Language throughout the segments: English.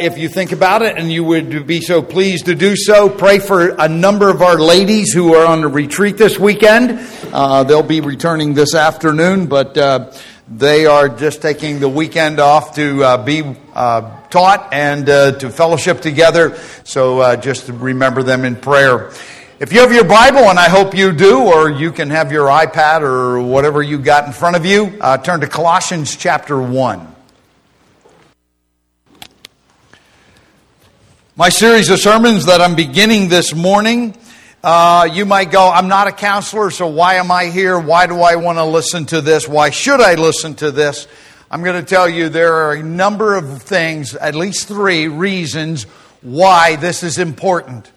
if you think about it and you would be so pleased to do so, pray for a number of our ladies who are on a retreat this weekend. Uh, they'll be returning this afternoon, but uh, they are just taking the weekend off to uh, be uh, taught and uh, to fellowship together. So uh, just remember them in prayer. If you have your Bible, and I hope you do, or you can have your iPad or whatever you got in front of you, turn to Colossians chapter 1. My series of sermons that I'm beginning this morning, uh, you might go, I'm not a counselor, so why am I here? Why do I want to listen to this? Why should I listen to this? I'm going to tell you there are a number of things, at least three reasons why this is important.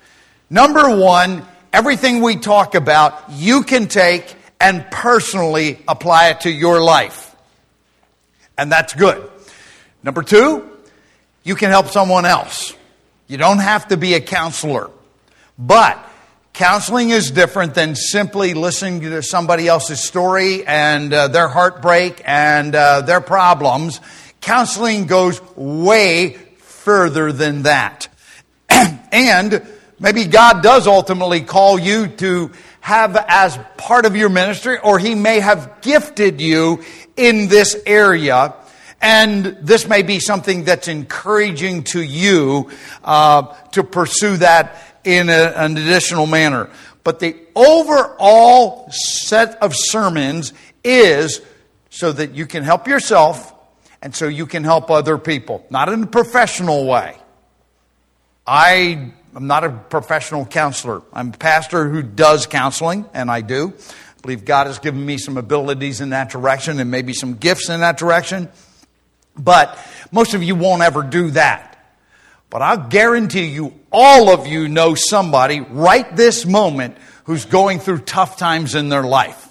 Number one, everything we talk about, you can take and personally apply it to your life. And that's good. Number two, you can help someone else. You don't have to be a counselor. But counseling is different than simply listening to somebody else's story and uh, their heartbreak and uh, their problems. Counseling goes way further than that. and maybe God does ultimately call you to have as part of your ministry, or He may have gifted you in this area and this may be something that's encouraging to you uh, to pursue that in a, an additional manner. But the overall set of sermons is so that you can help yourself and so you can help other people, not in a professional way. I am not a professional counselor. I'm a pastor who does counseling, and I do. I believe God has given me some abilities in that direction and maybe some gifts in that direction. But most of you won't ever do that. But I'll guarantee you, all of you know somebody right this moment who's going through tough times in their life.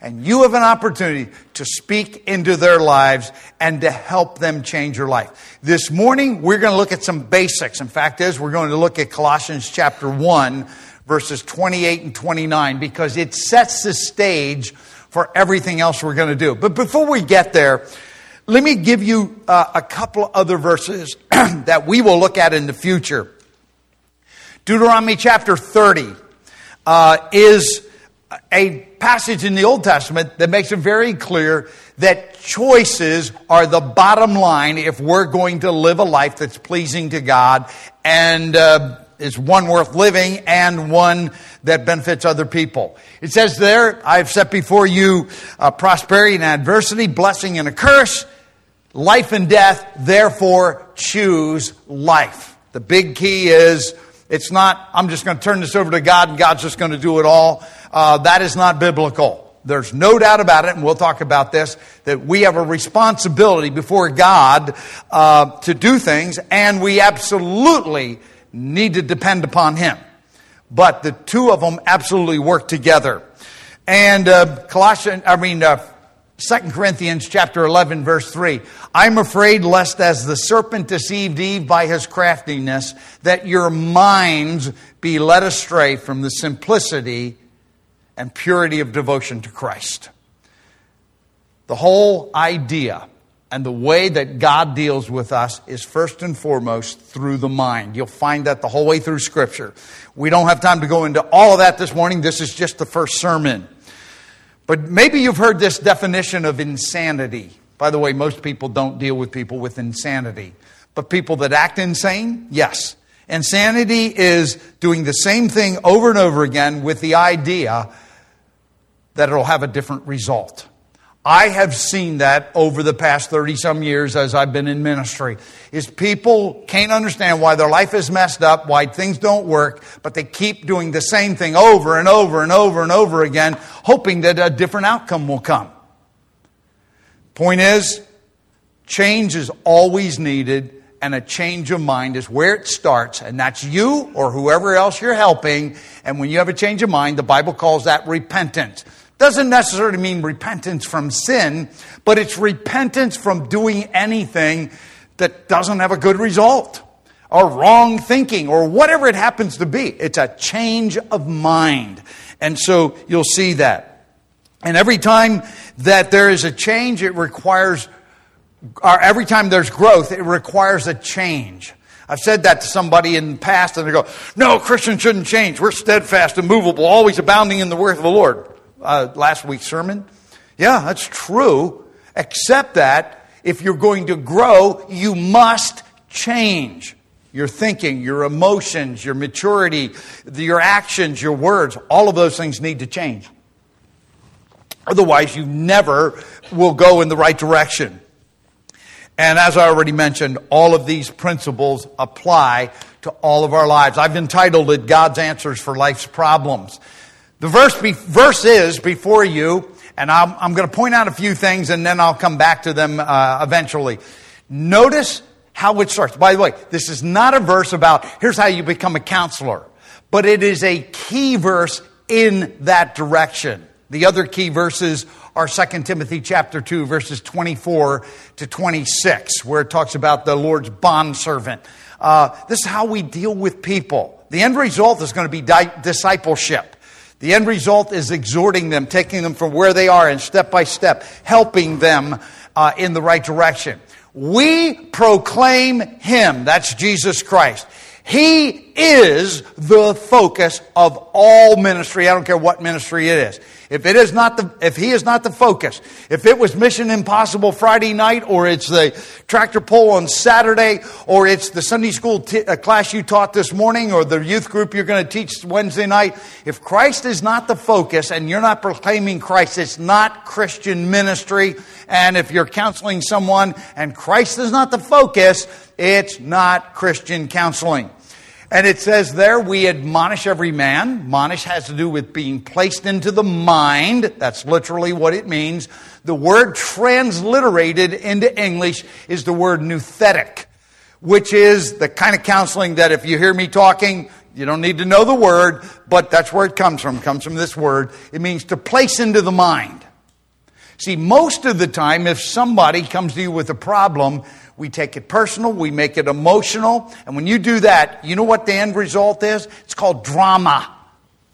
And you have an opportunity to speak into their lives and to help them change your life. This morning, we're going to look at some basics. In fact, is we're going to look at Colossians chapter 1, verses 28 and 29, because it sets the stage for everything else we're going to do. But before we get there, let me give you uh, a couple other verses that we will look at in the future. Deuteronomy chapter 30 uh, is a passage in the Old Testament that makes it very clear that choices are the bottom line if we're going to live a life that's pleasing to God and uh, is one worth living and one that benefits other people. It says there, I've set before you uh, prosperity and adversity, blessing and a curse life and death, therefore choose life. The big key is it's not, I'm just going to turn this over to God and God's just going to do it all. Uh, that is not biblical. There's no doubt about it, and we'll talk about this, that we have a responsibility before God uh, to do things, and we absolutely need to depend upon Him. But the two of them absolutely work together. And uh, Colossians, I mean, uh, 2 Corinthians chapter 11 verse 3. I'm afraid lest as the serpent deceived Eve by his craftiness, that your minds be led astray from the simplicity and purity of devotion to Christ. The whole idea and the way that God deals with us is first and foremost through the mind. You'll find that the whole way through Scripture. We don't have time to go into all of that this morning. This is just the first sermon. But maybe you've heard this definition of insanity. By the way, most people don't deal with people with insanity. But people that act insane, yes. Insanity is doing the same thing over and over again with the idea that it'll have a different result. I have seen that over the past 30 some years as I've been in ministry. Is people can't understand why their life is messed up, why things don't work, but they keep doing the same thing over and over and over and over again, hoping that a different outcome will come. Point is, change is always needed, and a change of mind is where it starts, and that's you or whoever else you're helping. And when you have a change of mind, the Bible calls that repentance. Doesn't necessarily mean repentance from sin, but it's repentance from doing anything that doesn't have a good result or wrong thinking or whatever it happens to be. It's a change of mind. And so you'll see that. And every time that there is a change, it requires or every time there's growth, it requires a change. I've said that to somebody in the past, and they go, No, Christians shouldn't change. We're steadfast, immovable, always abounding in the work of the Lord. Uh, last week's sermon. Yeah, that's true, except that if you're going to grow, you must change. Your thinking, your emotions, your maturity, your actions, your words, all of those things need to change. Otherwise, you never will go in the right direction. And as I already mentioned, all of these principles apply to all of our lives. I've entitled it God's Answers for Life's Problems. The verse, be, verse is before you, and I'm, I'm going to point out a few things and then I'll come back to them uh, eventually. Notice how it starts. By the way, this is not a verse about here's how you become a counselor, but it is a key verse in that direction. The other key verses are 2 Timothy chapter 2 verses 24 to 26 where it talks about the Lord's bondservant. Uh, this is how we deal with people. The end result is going to be di- discipleship. The end result is exhorting them, taking them from where they are and step by step, helping them uh, in the right direction. We proclaim Him. That's Jesus Christ. He is the focus of all ministry. I don't care what ministry it is. If it is not the, if he is not the focus, if it was Mission Impossible Friday night, or it's the tractor pull on Saturday, or it's the Sunday school t- uh, class you taught this morning, or the youth group you're going to teach Wednesday night, if Christ is not the focus and you're not proclaiming Christ, it's not Christian ministry. And if you're counseling someone and Christ is not the focus, it's not Christian counseling. And it says there, we admonish every man. Admonish has to do with being placed into the mind. That's literally what it means. The word transliterated into English is the word nouthetic, which is the kind of counseling that if you hear me talking, you don't need to know the word, but that's where it comes from. It comes from this word. It means to place into the mind. See, most of the time, if somebody comes to you with a problem, we take it personal, we make it emotional, and when you do that, you know what the end result is? It's called drama.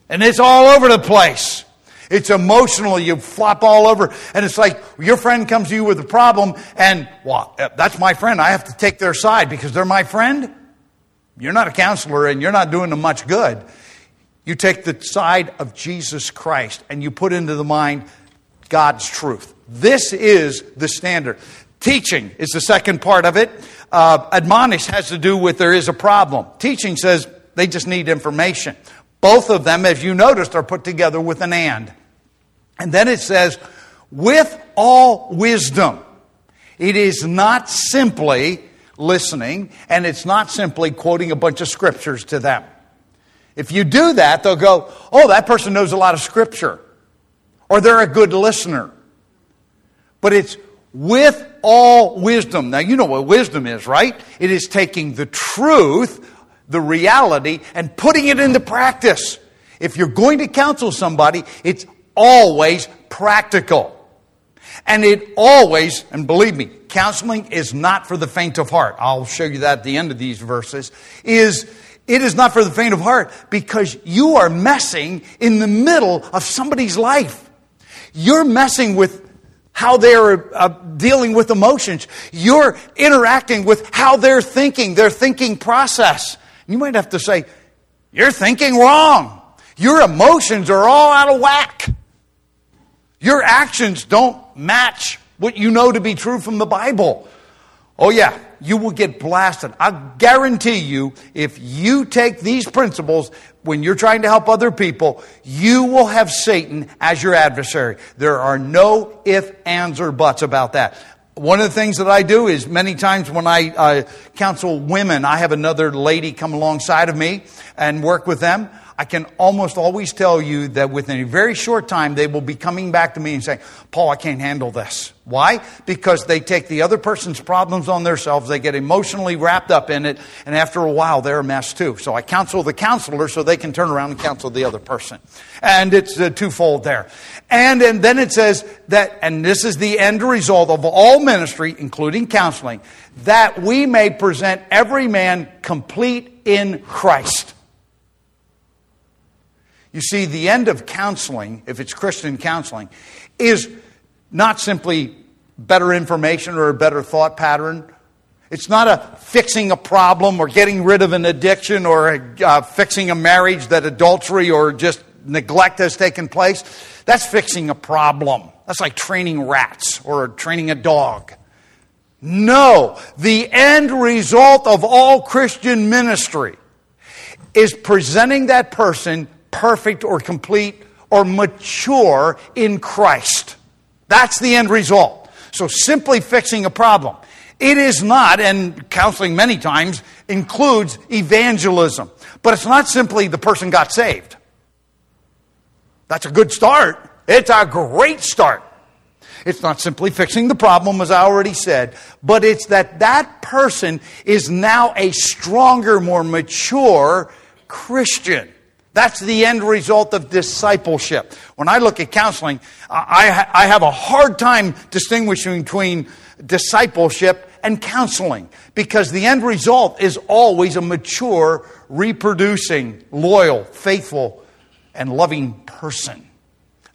And it's all over the place. It's emotional. You flop all over. And it's like your friend comes to you with a problem, and, well, eh, that's my friend. I have to take their side because they're my friend. You're not a counselor and you're not doing them much good. You take the side of Jesus Christ and you put into the mind God's truth. This is the standard. Teaching is the second part of it. Uh, admonish has to do with there is a problem. Teaching says they just need information. Both of them, as you noticed, are put together with an and. And then it says, with all wisdom. It is not simply listening, and it's not simply quoting a bunch of scriptures to them. If you do that, they'll go, oh, that person knows a lot of scripture, or they're a good listener. But it's with all wisdom. Now, you know what wisdom is, right? It is taking the truth, the reality, and putting it into practice. If you're going to counsel somebody, it's always practical. And it always, and believe me, counseling is not for the faint of heart. I'll show you that at the end of these verses. Is it is not for the faint of heart because you are messing in the middle of somebody's life. You're messing with how they're uh, dealing with emotions. You're interacting with how they're thinking, their thinking process. You might have to say, You're thinking wrong. Your emotions are all out of whack. Your actions don't match what you know to be true from the Bible. Oh, yeah, you will get blasted. I guarantee you, if you take these principles when you're trying to help other people, you will have Satan as your adversary. There are no if, ands, or buts about that. One of the things that I do is many times when I uh, counsel women, I have another lady come alongside of me and work with them. I can almost always tell you that within a very short time, they will be coming back to me and saying, Paul, I can't handle this. Why? Because they take the other person's problems on themselves, they get emotionally wrapped up in it, and after a while, they're a mess too. So I counsel the counselor so they can turn around and counsel the other person. And it's uh, twofold there. And, and then it says that, and this is the end result of all ministry, including counseling, that we may present every man complete in Christ. You see, the end of counseling, if it's Christian counseling, is not simply better information or a better thought pattern. It's not a fixing a problem or getting rid of an addiction or a, uh, fixing a marriage that adultery or just neglect has taken place. That's fixing a problem. That's like training rats or training a dog. No, the end result of all Christian ministry is presenting that person perfect or complete or mature in Christ. That's the end result. So simply fixing a problem. It is not, and counseling many times includes evangelism, but it's not simply the person got saved. That's a good start. It's a great start. It's not simply fixing the problem, as I already said, but it's that that person is now a stronger, more mature Christian. That's the end result of discipleship. When I look at counseling, I, I have a hard time distinguishing between discipleship and counseling because the end result is always a mature, reproducing, loyal, faithful, and loving person.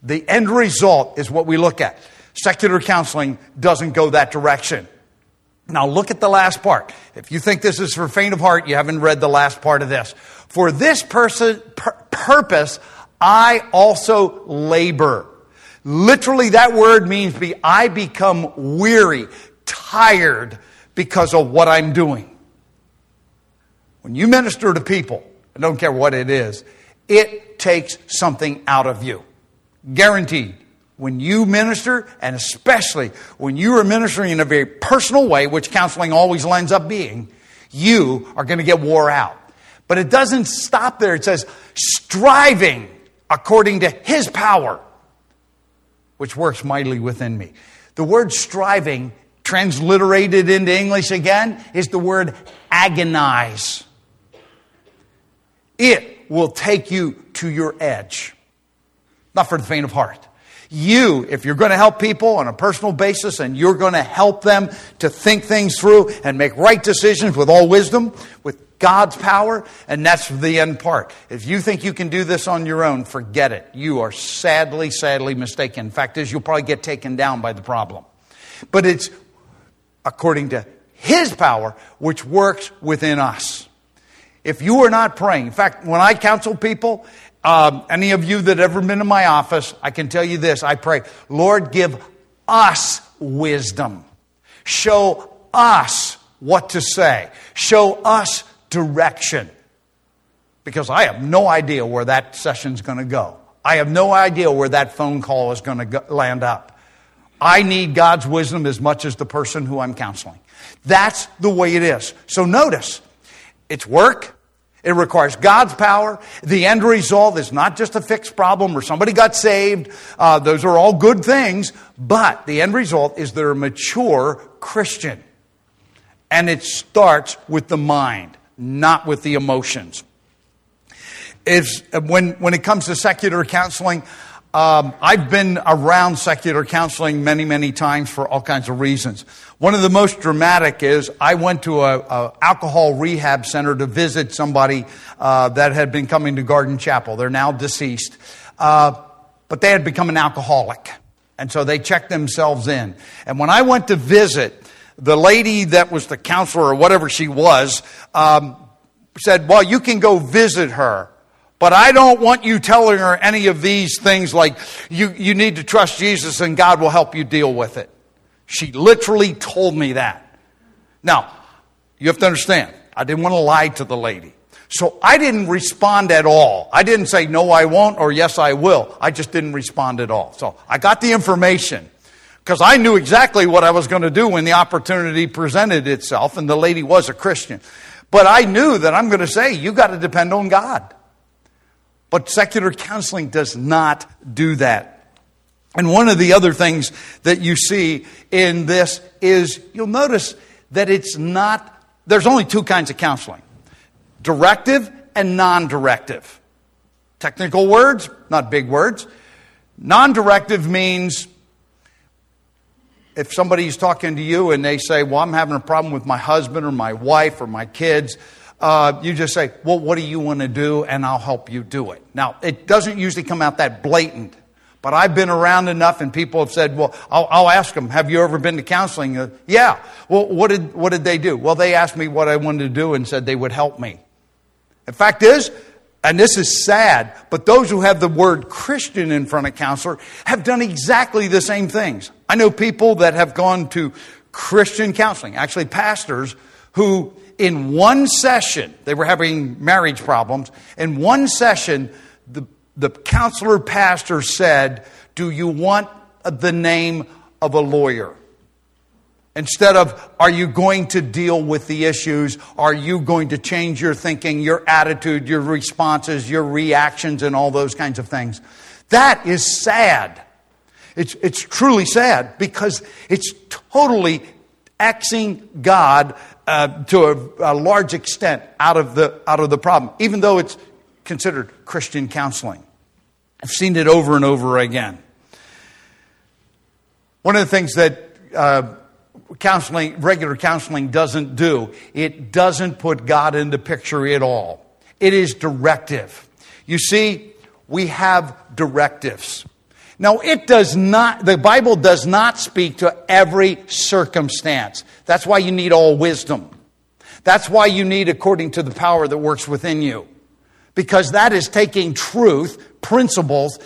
The end result is what we look at. Secular counseling doesn't go that direction. Now look at the last part. If you think this is for faint of heart, you haven't read the last part of this. For this person, purpose, I also labor. Literally, that word means be, I become weary, tired because of what I'm doing. When you minister to people, I don't care what it is, it takes something out of you. Guaranteed. When you minister, and especially when you are ministering in a very personal way, which counseling always lends up being, you are going to get wore out. But it doesn't stop there. It says, striving according to his power, which works mightily within me. The word striving, transliterated into English again, is the word agonize. It will take you to your edge. Not for the faint of heart. You, if you're going to help people on a personal basis and you're going to help them to think things through and make right decisions with all wisdom, with God's power, and that's the end part. If you think you can do this on your own, forget it. You are sadly, sadly mistaken. In fact, is you'll probably get taken down by the problem. But it's according to His power, which works within us. If you are not praying, in fact, when I counsel people, um, any of you that ever been in my office, I can tell you this. I pray, Lord, give us wisdom. Show us what to say. Show us direction. Because I have no idea where that session's going to go. I have no idea where that phone call is going to land up. I need God's wisdom as much as the person who I'm counseling. That's the way it is. So notice, it's work. It requires God's power. The end result is not just a fixed problem or somebody got saved. Uh, those are all good things. But the end result is they're a mature Christian. And it starts with the mind not with the emotions. It's, when, when it comes to secular counseling, um, I've been around secular counseling many, many times for all kinds of reasons. One of the most dramatic is I went to a, alcohol rehab center to visit somebody uh, that had been coming to Garden Chapel. They're now deceased, uh, but they had become an alcoholic, and so they checked themselves in. And when I went to visit, the lady that was the counselor or whatever she was um, said, Well, you can go visit her. But I don't want you telling her any of these things like you, you need to trust Jesus and God will help you deal with it. She literally told me that. Now, you have to understand, I didn't want to lie to the lady. So I didn't respond at all. I didn't say, no, I won't, or yes, I will. I just didn't respond at all. So I got the information because I knew exactly what I was going to do when the opportunity presented itself, and the lady was a Christian. But I knew that I'm going to say, you got to depend on God. But secular counseling does not do that. And one of the other things that you see in this is you'll notice that it's not, there's only two kinds of counseling directive and non directive. Technical words, not big words. Non directive means if somebody's talking to you and they say, Well, I'm having a problem with my husband or my wife or my kids, uh, you just say, Well, what do you want to do? And I'll help you do it. Now, it doesn't usually come out that blatant, But I've been around enough, and people have said, Well, I'll, I'll ask them, Have you ever been to counseling? Uh, yeah. Well, what did, what did they do? Well, they asked me what I wanted to do and said they would help me. The fact is, and this is sad, but those who have the word Christian in front of counselor have done exactly the same things. I know people that have gone to Christian counseling, actually, pastors who, in one session, they were having marriage problems. In one session, the, the counselor pastor said, Do you want the name of a lawyer? Instead of, are you going to deal with the issues? Are you going to change your thinking, your attitude, your responses, your reactions, and all those kinds of things? That is sad. It's, it's truly sad because it's totally axing God uh, to a, a large extent out of, the, out of the problem, even though it's considered Christian counseling. I've seen it over and over again. One of the things that uh, counseling, regular counseling doesn't do. It doesn't put God in the picture at all. It is directive. You see, we have directives. Now, it does not, the Bible does not speak to every circumstance. That's why you need all wisdom. That's why you need according to the power that works within you. Because that is taking truth, principles,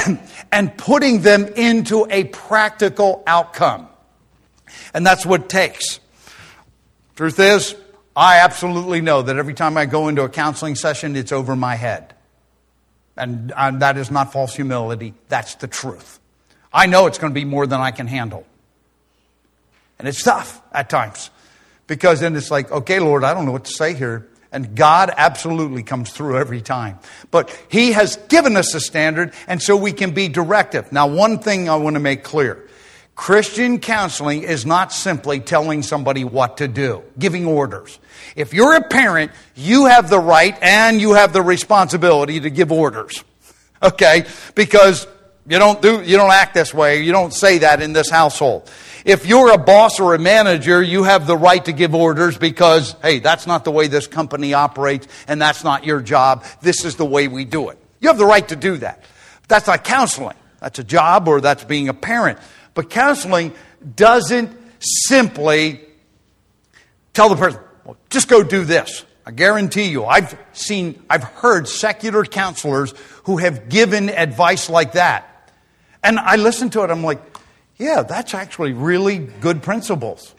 and putting them into a practical outcome. And that's what it takes. Truth is, I absolutely know that every time I go into a counseling session, it's over my head. And, and that is not false humility, that's the truth. I know it's going to be more than I can handle. And it's tough at times because then it's like, okay, Lord, I don't know what to say here. And God absolutely comes through every time. But He has given us a standard, and so we can be directive. Now, one thing I want to make clear Christian counseling is not simply telling somebody what to do, giving orders. If you're a parent, you have the right and you have the responsibility to give orders. Okay? Because you don't do, you don't act this way, you don't say that in this household. If you're a boss or a manager, you have the right to give orders because, hey, that's not the way this company operates and that's not your job. This is the way we do it. You have the right to do that. That's not counseling. That's a job or that's being a parent. But counseling doesn't simply tell the person, well, just go do this. I guarantee you, I've seen, I've heard secular counselors who have given advice like that. And I listen to it, I'm like, yeah, that's actually really good principles.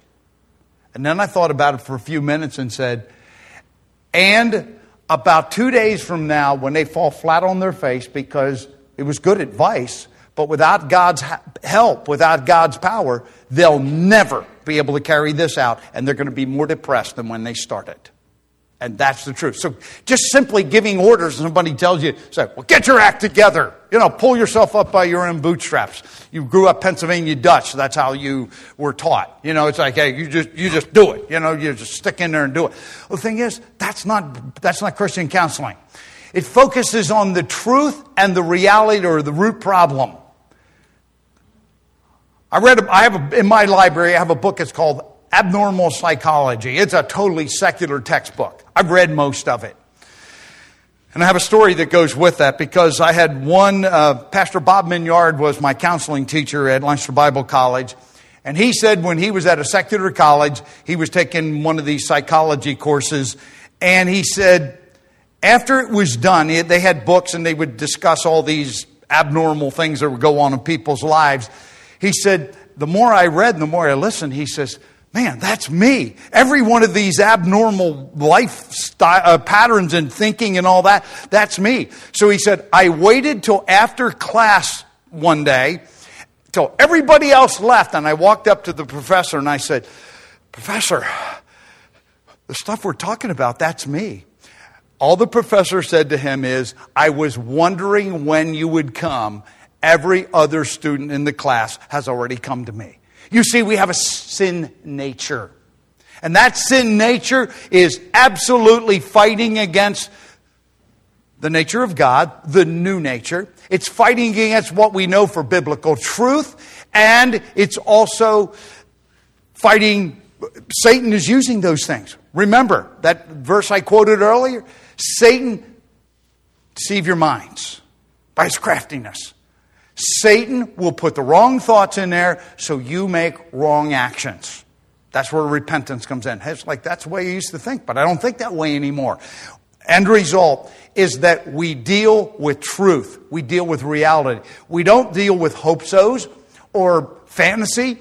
And then I thought about it for a few minutes and said, and about two days from now, when they fall flat on their face because it was good advice, but without God's help, without God's power, they'll never be able to carry this out, and they're going to be more depressed than when they started. And that's the truth. So just simply giving orders, somebody tells you, say, well, get your act together. You know, pull yourself up by your own bootstraps. You grew up Pennsylvania Dutch. That's how you were taught. You know, it's like, hey, you just, you just do it. You know, you just stick in there and do it. Well, the thing is, that's not, that's not Christian counseling. It focuses on the truth and the reality or the root problem. I read, I have a, in my library, I have a book, it's called Abnormal Psychology. It's a totally secular textbook. I've read most of it. And I have a story that goes with that because I had one, uh, Pastor Bob Minyard was my counseling teacher at Lancaster Bible College. And he said when he was at a secular college, he was taking one of these psychology courses. And he said, after it was done, they had books and they would discuss all these abnormal things that would go on in people's lives. He said, the more I read and the more I listened, he says, man, that's me. Every one of these abnormal lifestyle uh, patterns and thinking and all that, that's me. So he said, I waited till after class one day, till everybody else left, and I walked up to the professor and I said, Professor, the stuff we're talking about, that's me. All the professor said to him is, I was wondering when you would come Every other student in the class has already come to me. You see, we have a sin nature. And that sin nature is absolutely fighting against the nature of God, the new nature. It's fighting against what we know for biblical truth, and it's also fighting. Satan is using those things. Remember that verse I quoted earlier? Satan deceive your minds by his craftiness. Satan will put the wrong thoughts in there so you make wrong actions. That's where repentance comes in. It's like that's the way you used to think, but I don't think that way anymore. End result is that we deal with truth. We deal with reality. We don't deal with hope so's or fantasy.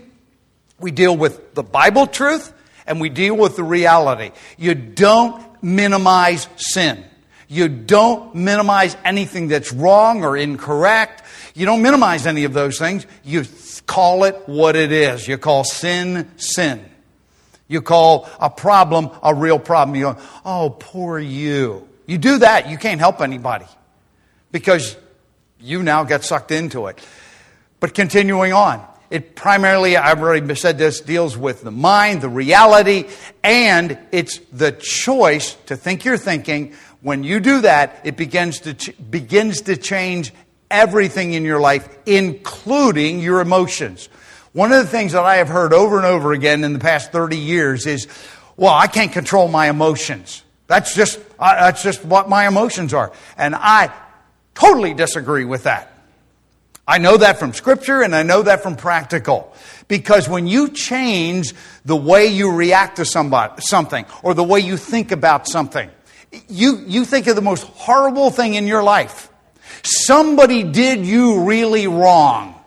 We deal with the Bible truth and we deal with the reality. You don't minimize sin. You don't minimize anything that's wrong or incorrect. You don't minimize any of those things. You call it what it is. You call sin, sin. You call a problem a real problem. You go, oh, poor you. You do that, you can't help anybody because you now get sucked into it. But continuing on, it primarily, I've already said this, deals with the mind, the reality, and it's the choice to think you're thinking. When you do that, it begins to, ch- begins to change everything in your life, including your emotions. One of the things that I have heard over and over again in the past 30 years is, well, I can't control my emotions. That's just, that's just what my emotions are. And I totally disagree with that. I know that from scripture and I know that from practical. Because when you change the way you react to somebody, something or the way you think about something, you, you think of the most horrible thing in your life. Somebody did you really wrong.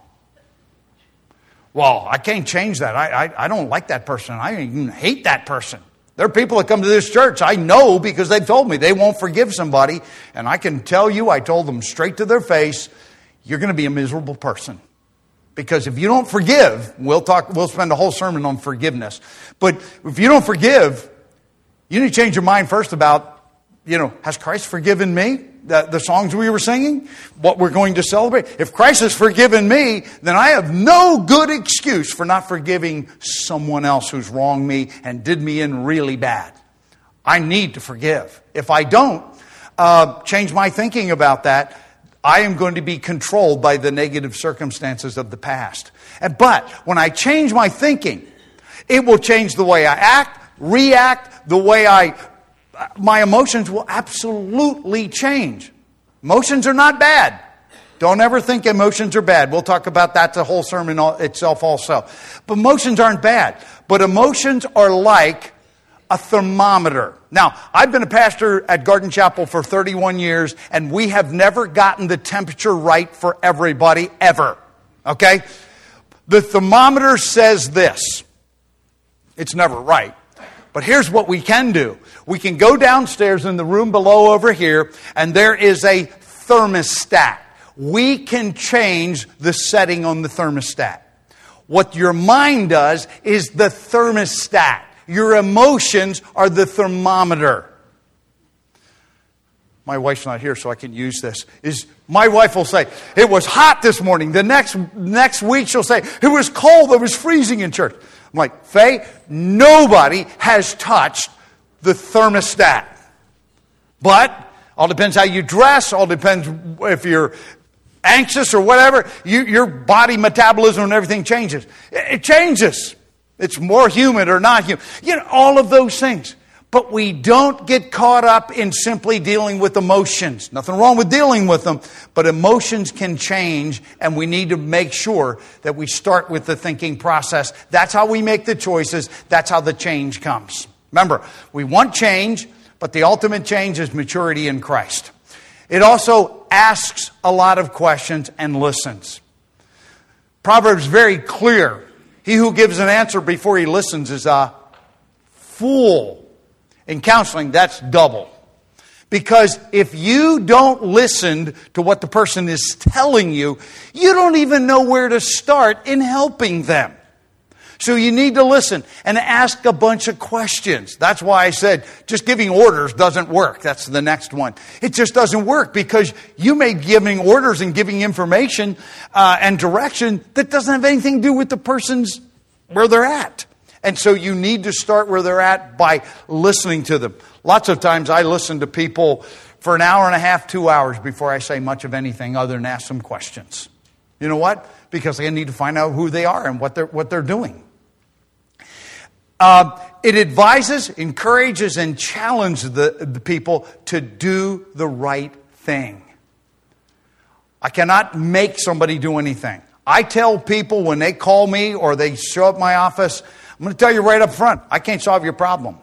Well, I can't change that. I, I, I don't like that person. I even hate that person. There are people that come to this church, I know because they've told me they won't forgive somebody. And I can tell you, I told them straight to their face, you're going to be a miserable person. Because if you don't forgive, we'll talk, we'll spend a whole sermon on forgiveness. But if you don't forgive, you need to change your mind first about, you know, has Christ forgiven me? The, the songs we were singing, what we're going to celebrate. If Christ has forgiven me, then I have no good excuse for not forgiving someone else who's wronged me and did me in really bad. I need to forgive. If I don't uh, change my thinking about that, I am going to be controlled by the negative circumstances of the past. But when I change my thinking, it will change the way I act, react, the way I, my emotions will absolutely change. Emotions are not bad. Don't ever think emotions are bad. We'll talk about that the whole sermon itself also. But emotions aren't bad. But emotions are like a thermometer. Now, I've been a pastor at Garden Chapel for 31 years, and we have never gotten the temperature right for everybody ever. Okay? The thermometer says this. It's never right. But here's what we can do we can go downstairs in the room below over here, and there is a thermostat. We can change the setting on the thermostat. What your mind does is the thermostat. Your emotions are the thermometer. My wife's not here, so I can use this. Is my wife will say, It was hot this morning. The next, next week she'll say, It was cold, it was freezing in church. I'm like, Faye, nobody has touched the thermostat. But all depends how you dress, all depends if you're anxious or whatever, you, your body metabolism and everything changes. It changes. It's more humid or not humid. You know, all of those things. But we don't get caught up in simply dealing with emotions. Nothing wrong with dealing with them, but emotions can change, and we need to make sure that we start with the thinking process. That's how we make the choices. That's how the change comes. Remember, we want change, but the ultimate change is maturity in Christ. It also asks a lot of questions and listens. Proverbs very clear he who gives an answer before he listens is a fool. In counseling, that's double. Because if you don't listen to what the person is telling you, you don't even know where to start in helping them. So you need to listen and ask a bunch of questions. That's why I said just giving orders doesn't work. That's the next one. It just doesn't work because you may be giving orders and giving information uh, and direction that doesn't have anything to do with the person's where they're at. And so you need to start where they're at by listening to them. Lots of times I listen to people for an hour and a half, two hours before I say much of anything other than ask some questions. You know what? Because I need to find out who they are and what they're, what they're doing. Uh, it advises, encourages, and challenges the, the people to do the right thing. I cannot make somebody do anything. I tell people when they call me or they show up my office, I'm going to tell you right up front, I can't solve your problem.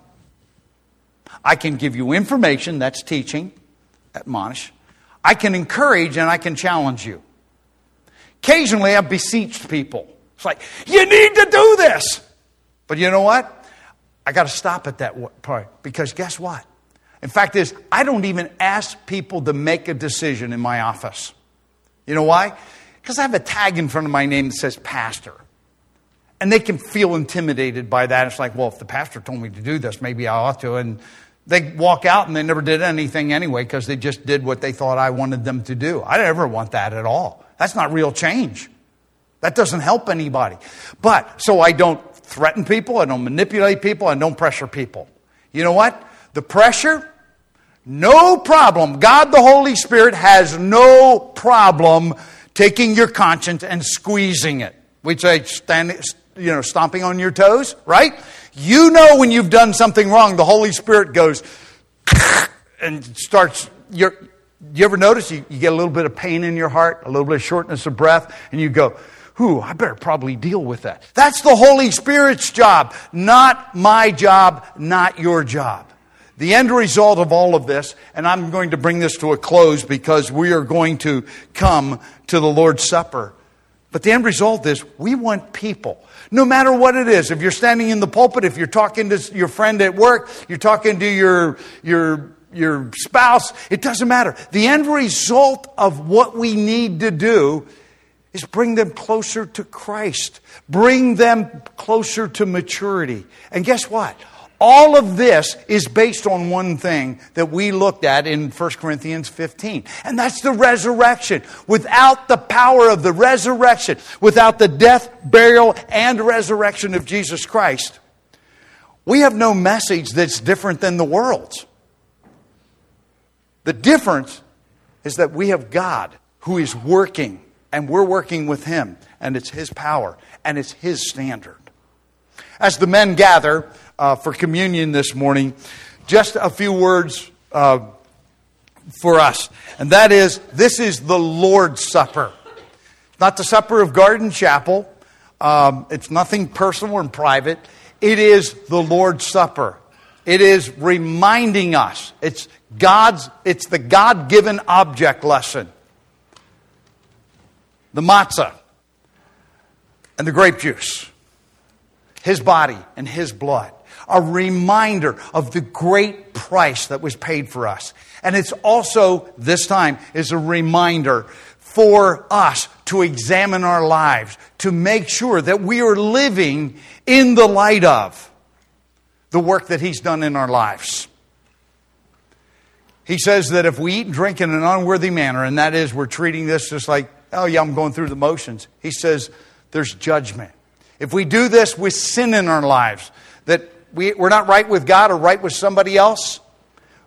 I can give you information, that's teaching, admonish. I can encourage and I can challenge you. Occasionally, I've beseeched people. It's like, you need to do this. But you know what? I got to stop at that part because guess what? In fact, is I don't even ask people to make a decision in my office. You know why? Because I have a tag in front of my name that says pastor. And they can feel intimidated by that. It's like, well, if the pastor told me to do this, maybe I ought to. And they walk out and they never did anything anyway because they just did what they thought I wanted them to do. I never want that at all. That's not real change. That doesn't help anybody. But, so I don't threaten people, I don't manipulate people, I don't pressure people. You know what? The pressure, no problem. God the Holy Spirit has no problem taking your conscience and squeezing it. We say, stand, you know, stomping on your toes, right? You know when you've done something wrong, the Holy Spirit goes and starts, your, you ever notice you, you get a little bit of pain in your heart, a little bit of shortness of breath, and you go, Whew, I better probably deal with that. That's the Holy Spirit's job, not my job, not your job. The end result of all of this, and I'm going to bring this to a close because we are going to come to the Lord's Supper. But the end result is we want people, no matter what it is. If you're standing in the pulpit, if you're talking to your friend at work, you're talking to your, your your spouse, it doesn't matter. The end result of what we need to do is bring them closer to Christ, bring them closer to maturity. And guess what? All of this is based on one thing that we looked at in 1 Corinthians 15, and that's the resurrection. Without the power of the resurrection, without the death, burial, and resurrection of Jesus Christ, we have no message that's different than the world's. The difference is that we have God who is working, and we're working with Him, and it's His power, and it's His standard. As the men gather uh, for communion this morning, just a few words uh, for us, and that is this is the Lord's Supper. Not the supper of Garden Chapel, um, it's nothing personal and private. It is the Lord's Supper. It is reminding us. It's God's, it's the God given object lesson. The matzah and the grape juice, His body and His blood. A reminder of the great price that was paid for us. And it's also, this time, is a reminder for us to examine our lives, to make sure that we are living in the light of the work that He's done in our lives. He says that if we eat and drink in an unworthy manner, and that is we're treating this just like, oh, yeah, I'm going through the motions, he says there's judgment. If we do this with sin in our lives, we, we're not right with God or right with somebody else,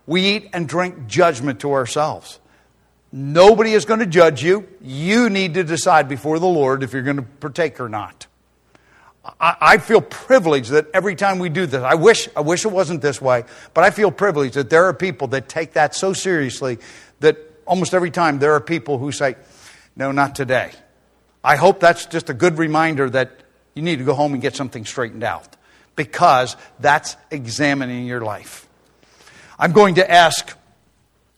we eat and drink judgment to ourselves. Nobody is going to judge you. You need to decide before the Lord if you're going to partake or not. I, feel privileged that every time we do this, I wish, I wish it wasn't this way, but I feel privileged that there are people that take that so seriously that almost every time there are people who say, No, not today. I hope that's just a good reminder that you need to go home and get something straightened out because that's examining your life. I'm going to ask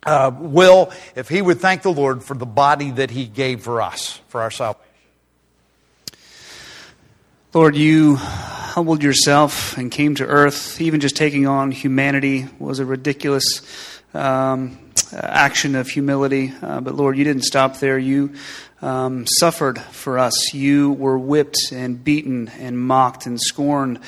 uh, Will if he would thank the Lord for the body that he gave for us, for our salvation. Lord, you humbled yourself and came to earth. Even just taking on humanity was a ridiculous um, action of humility. Uh, but Lord, you didn't stop there. You um, suffered for us. You were whipped and beaten and mocked and scorned